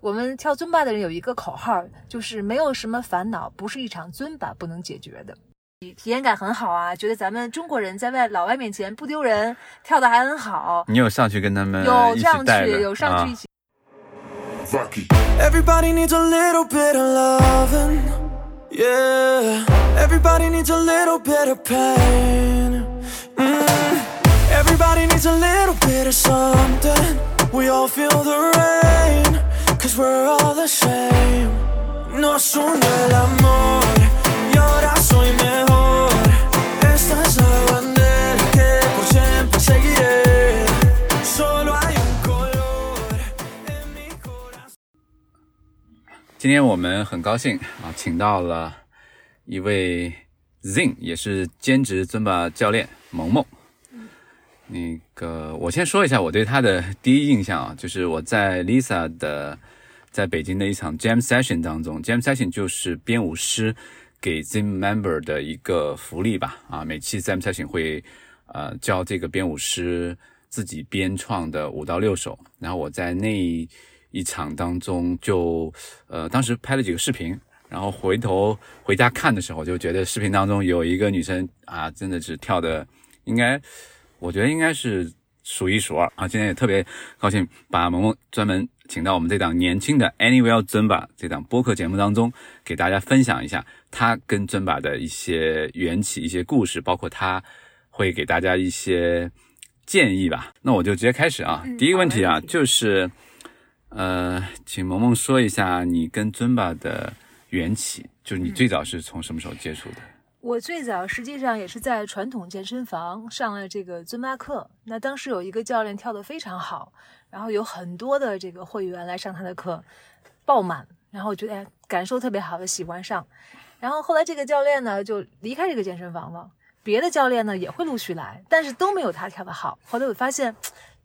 我们跳尊巴的人有一个口号，就是没有什么烦恼不是一场尊巴不能解决的。体验感很好啊，觉得咱们中国人在外老外面前不丢人，跳的还很好。你有上去跟他们有上去，有上去一啊起。Everybody needs a little bit of loving. Yeah. Everybody needs a little bit of pain. Mm. Everybody needs a little bit of something. We all feel the rain. Cause we're all the same. Nos une el amor. Y ahora soy mejor. Esta es la bandera que por siempre seguiré. Solo hay un color en mi corazón. 今天我们很高兴啊，请到了一位 Zing，也是兼职尊巴教练萌萌。那个，我先说一下我对他的第一印象啊，就是我在 Lisa 的在北京的一场 Jam Session 当中，Jam Session 就是编舞师给 Zing member 的一个福利吧。啊，每期 Jam Session 会呃教这个编舞师自己编创的五到六首，然后我在那一场当中就呃当时拍了几个视频，然后回头回家看的时候，就觉得视频当中有一个女生啊，真的是跳的应该，我觉得应该是数一数二啊。今天也特别高兴把萌萌专门请到我们这档年轻的 Anywhere Zumba 这档播客节目当中，给大家分享一下他跟 Zumba 的一些缘起、一些故事，包括他会给大家一些建议吧。那我就直接开始啊，第一个问题啊，就是呃，请萌萌说一下你跟 Zumba 的缘起，就是你最早是从什么时候接触的？我最早实际上也是在传统健身房上了这个尊巴课。那当时有一个教练跳得非常好，然后有很多的这个会员来上他的课，爆满。然后我觉得哎，感受特别好，的喜欢上。然后后来这个教练呢就离开这个健身房了，别的教练呢也会陆续来，但是都没有他跳得好。后来我发现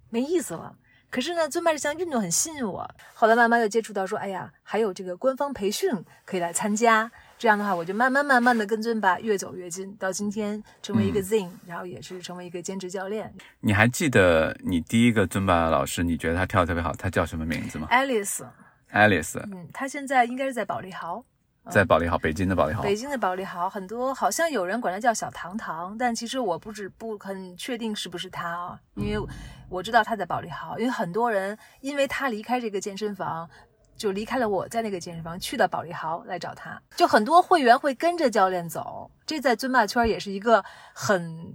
没意思了。可是呢，尊巴这项运动很吸引我。后来慢慢又接触到说，哎呀，还有这个官方培训可以来参加。这样的话，我就慢慢慢慢的跟尊巴越走越近，到今天成为一个 Zing，、然后也是成为一个兼职教练你还记得你第一个尊巴老师，你觉得他跳得特别好，他叫什么名字吗 Alice。？Alice，嗯，他现在应该是在保利豪，在保利豪，北京的保利豪。北京的保利豪，很多好像有人管他叫小糖糖，但其实我不止不很确定是不是他啊，因为我知道他在保利豪，因为很多人因为他离开这个健身房。就离开了我在那个健身房，去到保利豪来找他。就很多会员会跟着教练走，这在尊霸圈也是一个很，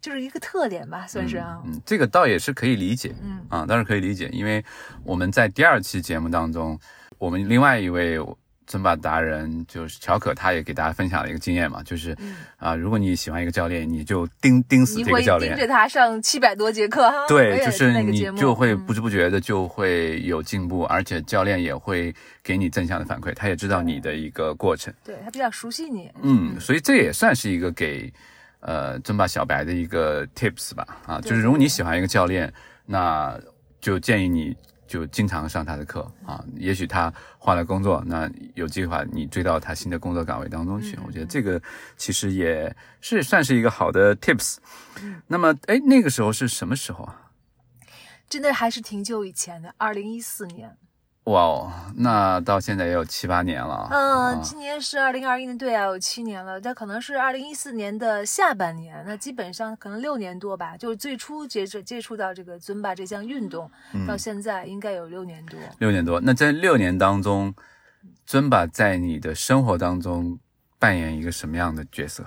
就是一个特点吧，算是啊。嗯，这个倒也是可以理解，嗯啊，当然可以理解，因为我们在第二期节目当中，我们另外一位尊巴达人就是乔可，他也给大家分享了一个经验嘛，就是啊、如果你喜欢一个教练，你就盯盯死这个教练盯着，他上七百多节课哈。对，就是你就会嗯不知不觉的就会有进步，而且教练也会给你正向的反馈，他也知道你的一个过程。对他比较熟悉你。嗯，所以这也算是一个给呃尊巴小白的一个 tips 吧。啊，就是如果你喜欢一个教练，那就建议你就经常上他的课啊。也许他换了工作，那有计划你追到他新的工作岗位当中去。我觉得这个其实也是算是一个好的 tips。那么，哎，那个时候是什么时候啊？真的还是挺久以前的，二零一四年。哇哦，那到现在也有七八年了啊。嗯，啊今年是二零二一年，对啊，有七年了。但可能是二零一四年的下半年，那基本上可能六年多吧。就是最初接触接触到这个尊巴这项运动，嗯到现在应该有六年多。六年多。那在六年当中，尊巴在你的生活当中扮演一个什么样的角色？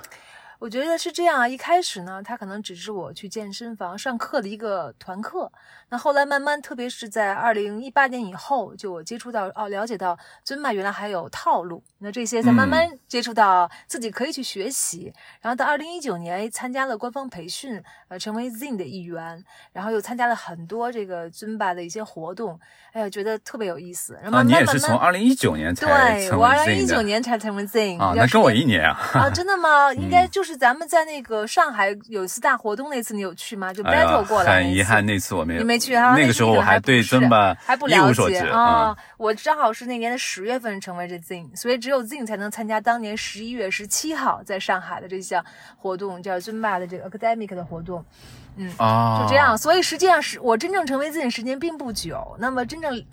我觉得是这样啊，一开始呢，他可能只是我去健身房上课的一个团课，那后来慢慢，特别是在二零一八年以后，就我接触到哦，了解到尊巴原来还有套路，那这些才慢慢接触到自己可以去学习，然后到二零一九年参加了官方培训，呃，成为 Zin 的一员，然后又参加了很多这个尊巴的一些活动，哎呀，觉得特别有意思。然后啊，慢你也是从二零一九年才对我二零一九年才成为 Zin 啊，那跟我一年啊。啊，真的吗？应该就是咱们在那个上海有一次大活动那次，你有去吗？就 battle 过来、很遗憾，。那次我没有。你没那个时候我还对真尊巴还不一无了解所知啊、嗯我正好是那年的十月份成为这 Zing，所以只有 Zing 才能参加当年十一月十七号在上海的这项活动，叫尊巴的这个 academic 的活动。嗯，啊，就这样。所以实际上是我真正成为 Zing 时间并不久，那么真正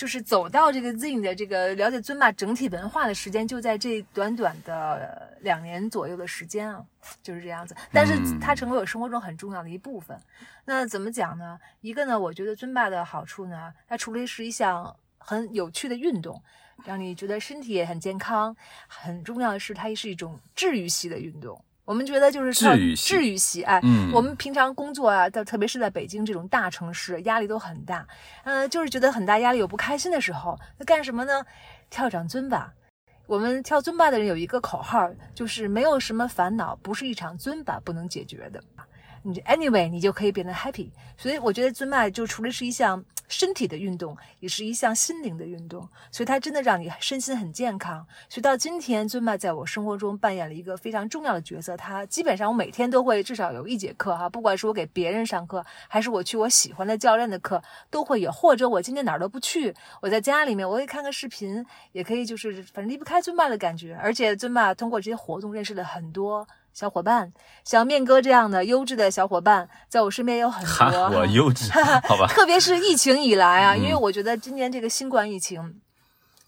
就是走到这个 Zing 的这个了解尊巴整体文化的时间，就在这短短的两年左右的时间啊，就是这样子。但是它成为我生活中很重要的一部分。那怎么讲呢？一个呢，我觉得尊巴的好处呢，它除了是一项很有趣的运动，让你觉得身体也很健康，很重要的是它也是一种治愈系的运动。我们觉得就是治愈系治愈系，哎，嗯我们平常工作啊，到特别是在北京这种大城市，压力都很大，呃，就是觉得很大压力，有不开心的时候，那干什么呢？跳一场尊巴。我们跳尊巴的人有一个口号，就是没有什么烦恼不是一场尊巴不能解决的。你 anyway，你就可以变得 happy。所以我觉得尊巴就除了是一项身体的运动，也是一项心灵的运动，所以它真的让你身心很健康。所以到今天，尊巴在我生活中扮演了一个非常重要的角色。它基本上我每天都会至少有一节课哈，不管是我给别人上课，还是我去我喜欢的教练的课，都会有。或者我今天哪儿都不去，我在家里面我可以看个视频，也可以就是反正离不开尊巴的感觉。而且尊巴通过这些活动认识了很多。小伙伴，像面哥这样的优质的小伙伴，在我身边有很，多。我优质，好吧？特别是疫情以来啊，嗯因为我觉得今年这个新冠疫情，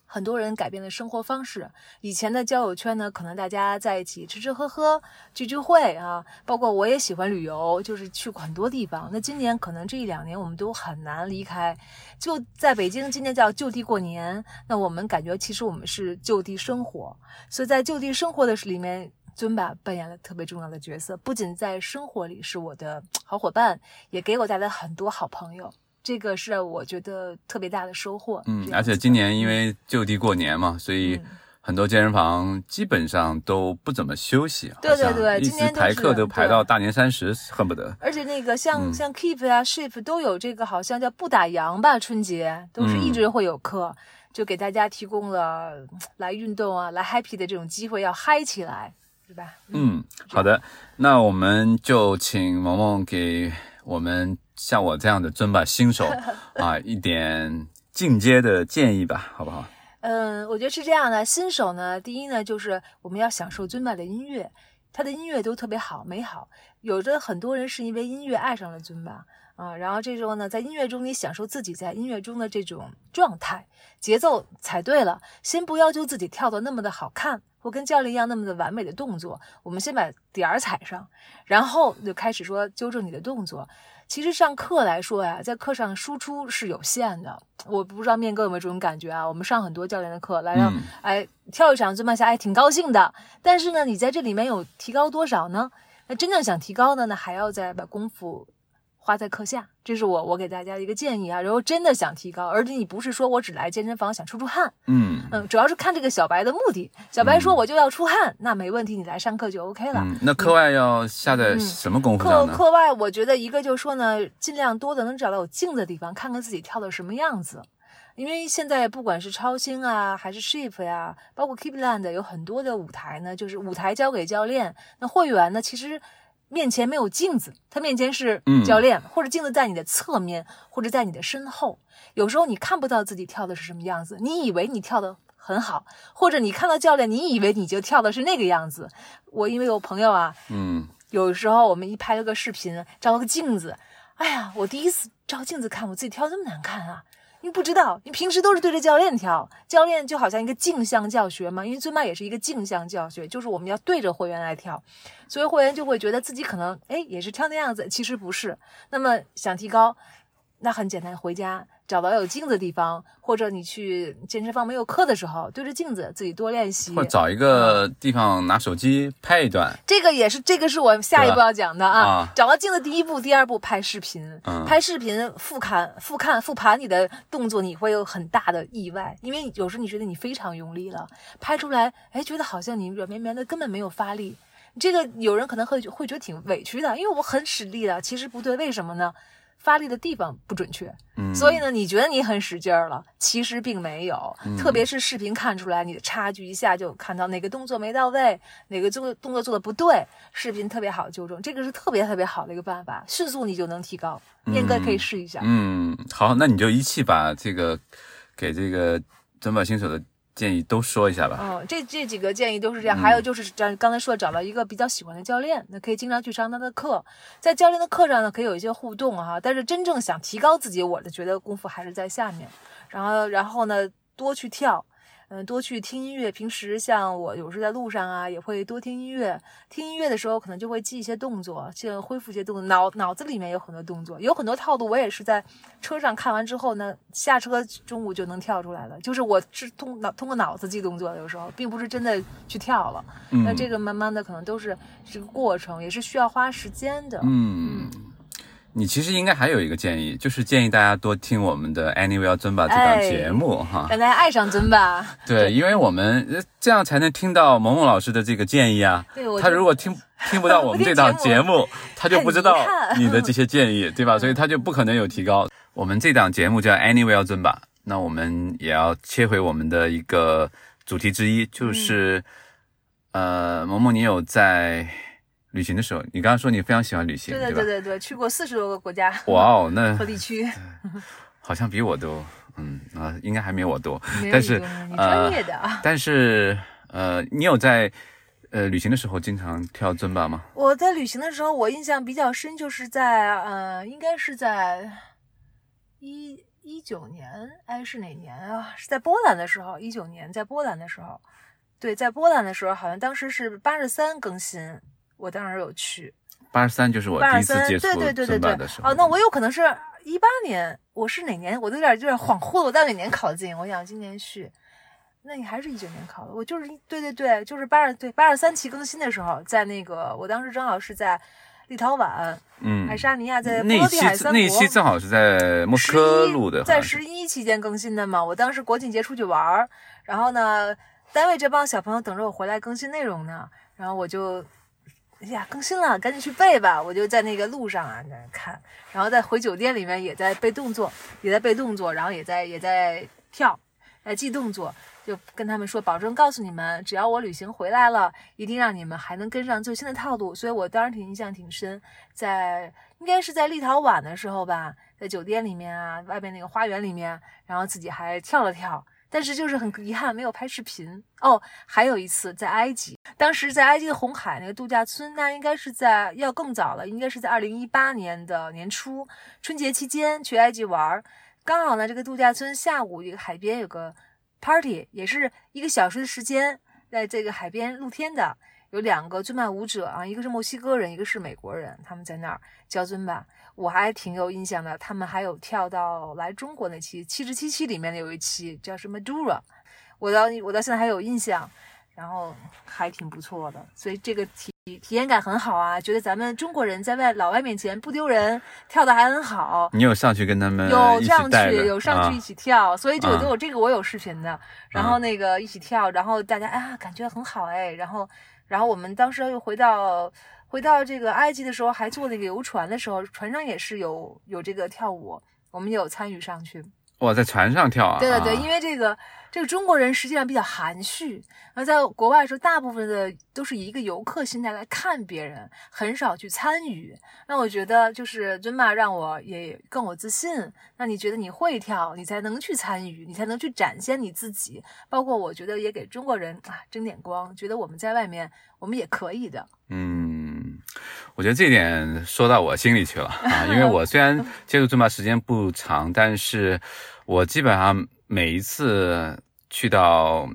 很多人改变了生活方式。以前的交友圈呢，可能大家在一起吃吃喝喝、聚聚会啊，包括我也喜欢旅游，就是去过很多地方。那今年可能这一两年我们都很难离开，就在北京，今年叫就地过年。那我们感觉其实我们是就地生活，所以在就地生活的里面。尊巴扮演了特别重要的角色，不仅在生活里是我的好伙伴，也给我带来很多好朋友。这个是我觉得特别大的收获。嗯而且今年因为就地过年嘛，所以嗯很多健身房基本上都不怎么休息，对对对今年排课都排到大年三十，恨不得。而且那个像、嗯像 Keep 啊 Shift 都有这个，好像叫不打烊吧，春节都是一嗯直会有课，就给大家提供了嗯来运动啊、来 happy 的这种机会，要嗨起来，是吧？嗯，好的，那我们就请萌萌给我们像我这样的尊巴新手 啊一点进阶的建议吧，好不好？嗯，我觉得是这样的。新手呢，第一呢，就是我们要享受尊巴的音乐，他的音乐都特别好、美好。有着很多人是因为音乐爱上了尊巴啊，然后这时候呢，在音乐中你享受自己在音乐中的这种状态，节奏踩对了，先不要求自己跳的那么的好看，或跟教练一样那么的完美的动作，我们先把点儿踩上，然后就开始说纠正你的动作。其实上课来说呀，在课上输出是有限的。我不知道面哥有没有这种感觉啊？我们上很多教练的课来让、嗯哎跳一场尊巴下，哎挺高兴的。但是呢，你在这里面有提高多少呢？那真正想提高的呢，还要再把功夫花在课下。这是我我给大家的一个建议啊。然后真的想提高，而且你不是说我只来健身房想出出汗，嗯嗯，主要是看这个小白的目的。小白说我就要出汗，那没问题，你来上课就 OK 了。嗯，那课外要下在嗯什么功夫课？课外，我觉得一个就是说呢，尽量多的能找到有镜子的地方，看看自己跳的什么样子。因为现在不管是超星啊，还是 Shift 呀、包括 Keepland 有很多的舞台呢，就是舞台交给教练，那会员呢其实面前没有镜子，他面前是嗯教练，或者镜子在你的侧面，或者在你的身后。有时候你看不到自己跳的是什么样子，你以为你跳的很好，或者你看到教练，你以为你就跳的是那个样子。我因为有朋友啊，嗯有时候我们一拍了个视频，照了个镜子，哎呀，我第一次照镜子看我自己跳这么难看啊！你不知道，你平时都是对着教练跳，教练就好像一个镜像教学嘛，因为尊巴也是一个镜像教学，就是我们要对着会员来跳，所以会员就会觉得自己可能哎也是跳那样子，其实不是。那么想提高，那很简单，回家找到有镜子的地方，或者你去健身房没有课的时候，对着镜子自己多练习，或者找一个地方拿手机拍一段，这个也是，这个是我下一步要讲的啊。啊找到镜子，第一步、第二步拍视频，嗯拍视频复看、复看、复盘你的动作，你会有很大的意外，因为有时候你觉得你非常用力了，拍出来，哎，觉得好像你软绵绵的，根本没有发力。这个有人可能会会觉得挺委屈的，因为我很使力的，其实不对，为什么呢？发力的地方不准确，嗯，所以呢，你觉得你很使劲儿了，其实并没有。嗯特别是视频看出来你的差距，一下就看到哪个动作没到位，哪个动动作做的不对，视频特别好纠正，这个是特别特别好的一个办法，迅速你就能提高。燕哥可以试一下。嗯，好，那你就一气把这个给这个尊巴新手的建议都说一下吧。嗯，这这几个建议都是这样。嗯还有就是，咱刚才说找到一个比较喜欢的教练，那可以经常去上他的课，在教练的课上呢，可以有一些互动哈、但是真正想提高自己，我的觉得功夫还是在下面。然后然后呢多去跳。嗯，多去听音乐。平时像我有时在路上啊，也会多听音乐。听音乐的时候，可能就会记一些动作，就恢复一些动作。脑脑子里面有很多动作，有很多套路。我也是在车上看完之后呢，下车中午就能跳出来了。就是我是通脑通过脑子记动作，有时候并不是真的去跳了。那这个慢慢的可能都是这个过程，也是需要花时间的。嗯。你其实应该还有一个建议，就是建议大家多听我们的 Anywhere 尊巴这档节目哈，让大家爱上尊巴。对，因为我们这样才能听到萌萌老师的这个建议啊。对，他如果听听不到我们这档节目，他就不知道你的这些建议，对吧？所以他就不可能有提高。我们这档节目叫 Anywhere 尊巴，那我们也要切回我们的一个主题之一，就是呃，萌萌，你有在。旅行的时候，你刚刚说你非常喜欢旅行，对对对对对，去过四十多个国家，哇哦，那和地区，好像比我多，嗯啊，应该还没我多，但是你专业的啊，但是呃，你有在呃旅行的时候经常跳尊巴吗？我在旅行的时候，我印象比较深，就是在呃，应该是在一一九年，哎，是哪年啊？是在波兰的时候，一九年在波兰的时候，对，在波兰的时候，好像当时是八十三更新。我当然有去，八十三就是我第一次接触尊巴的时候。哦，那我有可能是一八年，我是哪年？我都有点有点恍惚了。我在哪年考进？我想今年去，那你还是一九年考的。我就是对对对，就是八十对八十三期更新的时候，在那个我当时正好是在立陶宛，嗯，爱沙尼亚，在波罗的海三国。那一期正好是在莫斯科录的，在十一期间更新的嘛。我当时国庆节出去玩，然后呢，单位这帮小朋友等着我回来更新内容呢，然后我就。哎呀，更新了，赶紧去背吧！我就在那个路上啊，在看，然后在回酒店里面也在背动作，也在背动作，然后也在也在跳，在记动作，就跟他们说，保证告诉你们，只要我旅行回来了，一定让你们还能跟上最新的套路。所以我当时挺印象挺深，在应该是在立陶宛的时候吧，在酒店里面啊，外边那个花园里面，然后自己还跳了跳。但是就是很遗憾，没有拍视频哦。还有一次在埃及，当时在埃及的红海那个度假村，那应该是在要更早了，应该是在二零一八年的年初春节期间去埃及玩，刚好呢这个度假村下午一个海边有个 party，也是一个小时的时间，在这个海边露天的，有两个尊巴舞者啊，一个是墨西哥人，一个是美国人，他们在那儿教尊巴。我还挺有印象的，他们还有跳到来中国那期七十七期里面的有一期叫什么 Dura，我到我到现在还有印象，然后还挺不错的，所以这个体体验感很好啊，觉得咱们中国人在外老外面前不丢人，跳的还很好。你有上去跟他们有上去有上去一起跳，所以就我这个我有视频的，然后那个一起跳，然后大家啊感觉很好哎，然后然后我们当时又回到。回到这个埃及的时候，还坐那个游船的时候，船上也是有有这个跳舞，我们有参与上去。哇，在船上跳啊！对对对，因为这个这个中国人实际上比较含蓄，而在国外的时候，大部分的都是以一个游客心态来看别人，很少去参与。那我觉得就是尊巴让我也更有自信。那你觉得你会跳，你才能去参与，你才能去展现你自己。包括我觉得也给中国人啊争点光，觉得我们在外面我们也可以的。嗯，我觉得这点说到我心里去了啊，因为我虽然接触尊巴时间不长，但是。我基本上每一次去到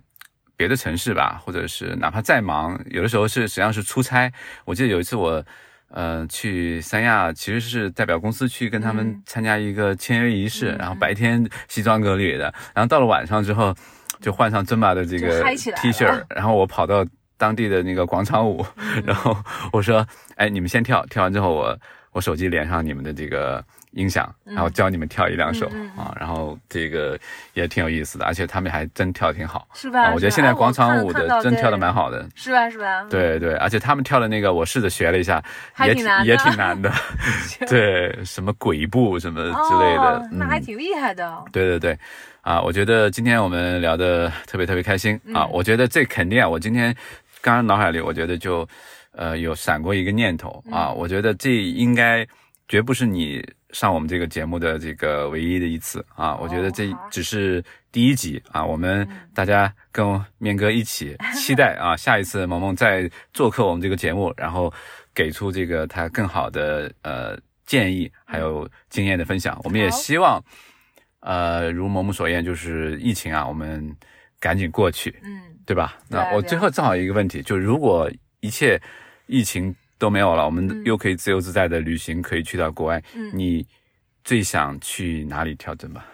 别的城市吧，或者是哪怕再忙，有的时候是实际上是出差。我记得有一次我，呃，去三亚，其实是代表公司去跟他们参加一个签约仪式，然后白天西装革履的，然后到了晚上之后，就换上尊巴的这个 T 恤，然后我跑到当地的那个广场舞，然后我说：“哎，你们先跳，跳完之后我我手机连上你们的这个。”音响，然后教你们跳一两首啊，然后这个也挺有意思的，而且他们还真跳的挺好，是吧？我觉得现在广场舞的真跳的蛮好的，是吧？是吧？对对，而且他们跳的那个，我试着学了一下，也挺，也挺难的。对，什么鬼步什么之类的，那还挺厉害的。对对对，啊，我觉得今天我们聊的特别特别开心啊，我觉得这肯定啊，我今天刚刚脑海里，我觉得就呃有闪过一个念头啊，我觉得这应该绝不是你。上我们这个节目的这个唯一的一次啊，我觉得这只是第一集啊，我们大家跟面哥一起期待 啊，下一次萌萌再做客我们这个节目，然后给出这个他更好的呃建议，还有经验的分享。我们也希望呃，如萌萌所愿，就是疫情啊，我们赶紧过去，嗯，对吧？那我最后正好有一个问题，就如果一切疫情都没有了，我们嗯又可以自由自在的旅行，可以去到国外，嗯你最想去哪里调整吧？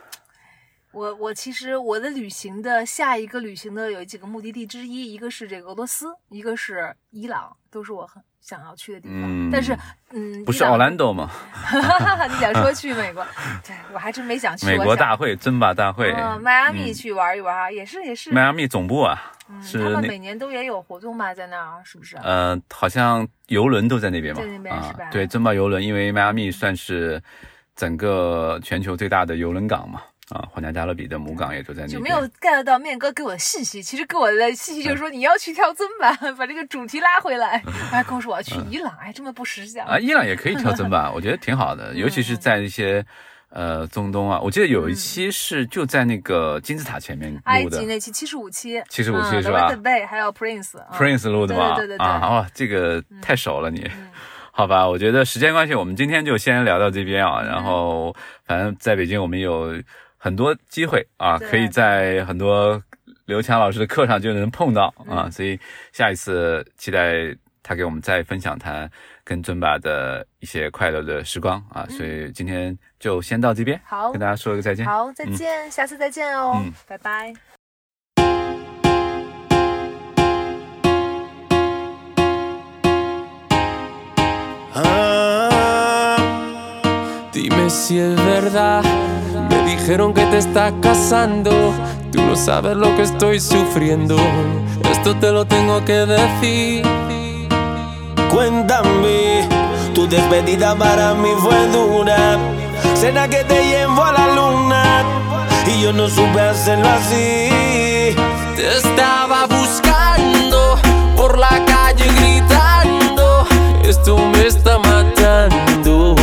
我我其实我的旅行的下一个旅行的有几个目的地之一，一个是这个俄罗斯，一个是伊朗，都是我很想要去的地方。嗯但是，嗯，不是奥兰多吗？你想说去美国？对我还真没想去。美国大会争霸大会，嗯，迈阿密嗯去玩一玩，也是也是。迈阿密总部啊，嗯，是他们每年都也有活动吧，在那儿是不是？呃，好像游轮都在那边嘛，在那边啊是吧对，珍宝游轮，因为迈阿密算是整个全球最大的游轮港嘛，啊，皇家加勒比的母港也就在那边。就没有 get 到面哥给我的信息，其实给我的信息就是说你要去跳尊巴，把这个主题拉回来，还跟我说我要去伊朗，哎，这么不识相。啊，伊朗也可以跳尊巴，我觉得挺好的，尤其是在一些呃中东啊，我记得有一期是就在那个金字塔前面录的。埃及那期七十五期，七十五期嗯是吧？还有 Prince 嗯，Prince 录的嘛，对对对对。对啊，哇，这个太熟了你。好吧，我觉得时间关系，我们今天就先聊到这边啊。然后，反正在北京，我们有很多机会啊，可以在很多刘强老师的课上就能碰到啊。所以下一次期待他给我们再分享他跟尊巴的一些快乐的时光啊。所以今天就先到这边，好跟大家说一个再见。好，再见，下次再见哦，嗯拜拜。Ah, dime si es verdad. Dijeron que te estás casando. Tú no sabes lo que estoy sufriendo. Esto te lo tengo que decir. Cuéntame, tu despedida para mí fue dura. Cena que te llevo a la luna y yo no supe hacerlo así. Te estaba buscando por la calle gritando. Esto me está matando.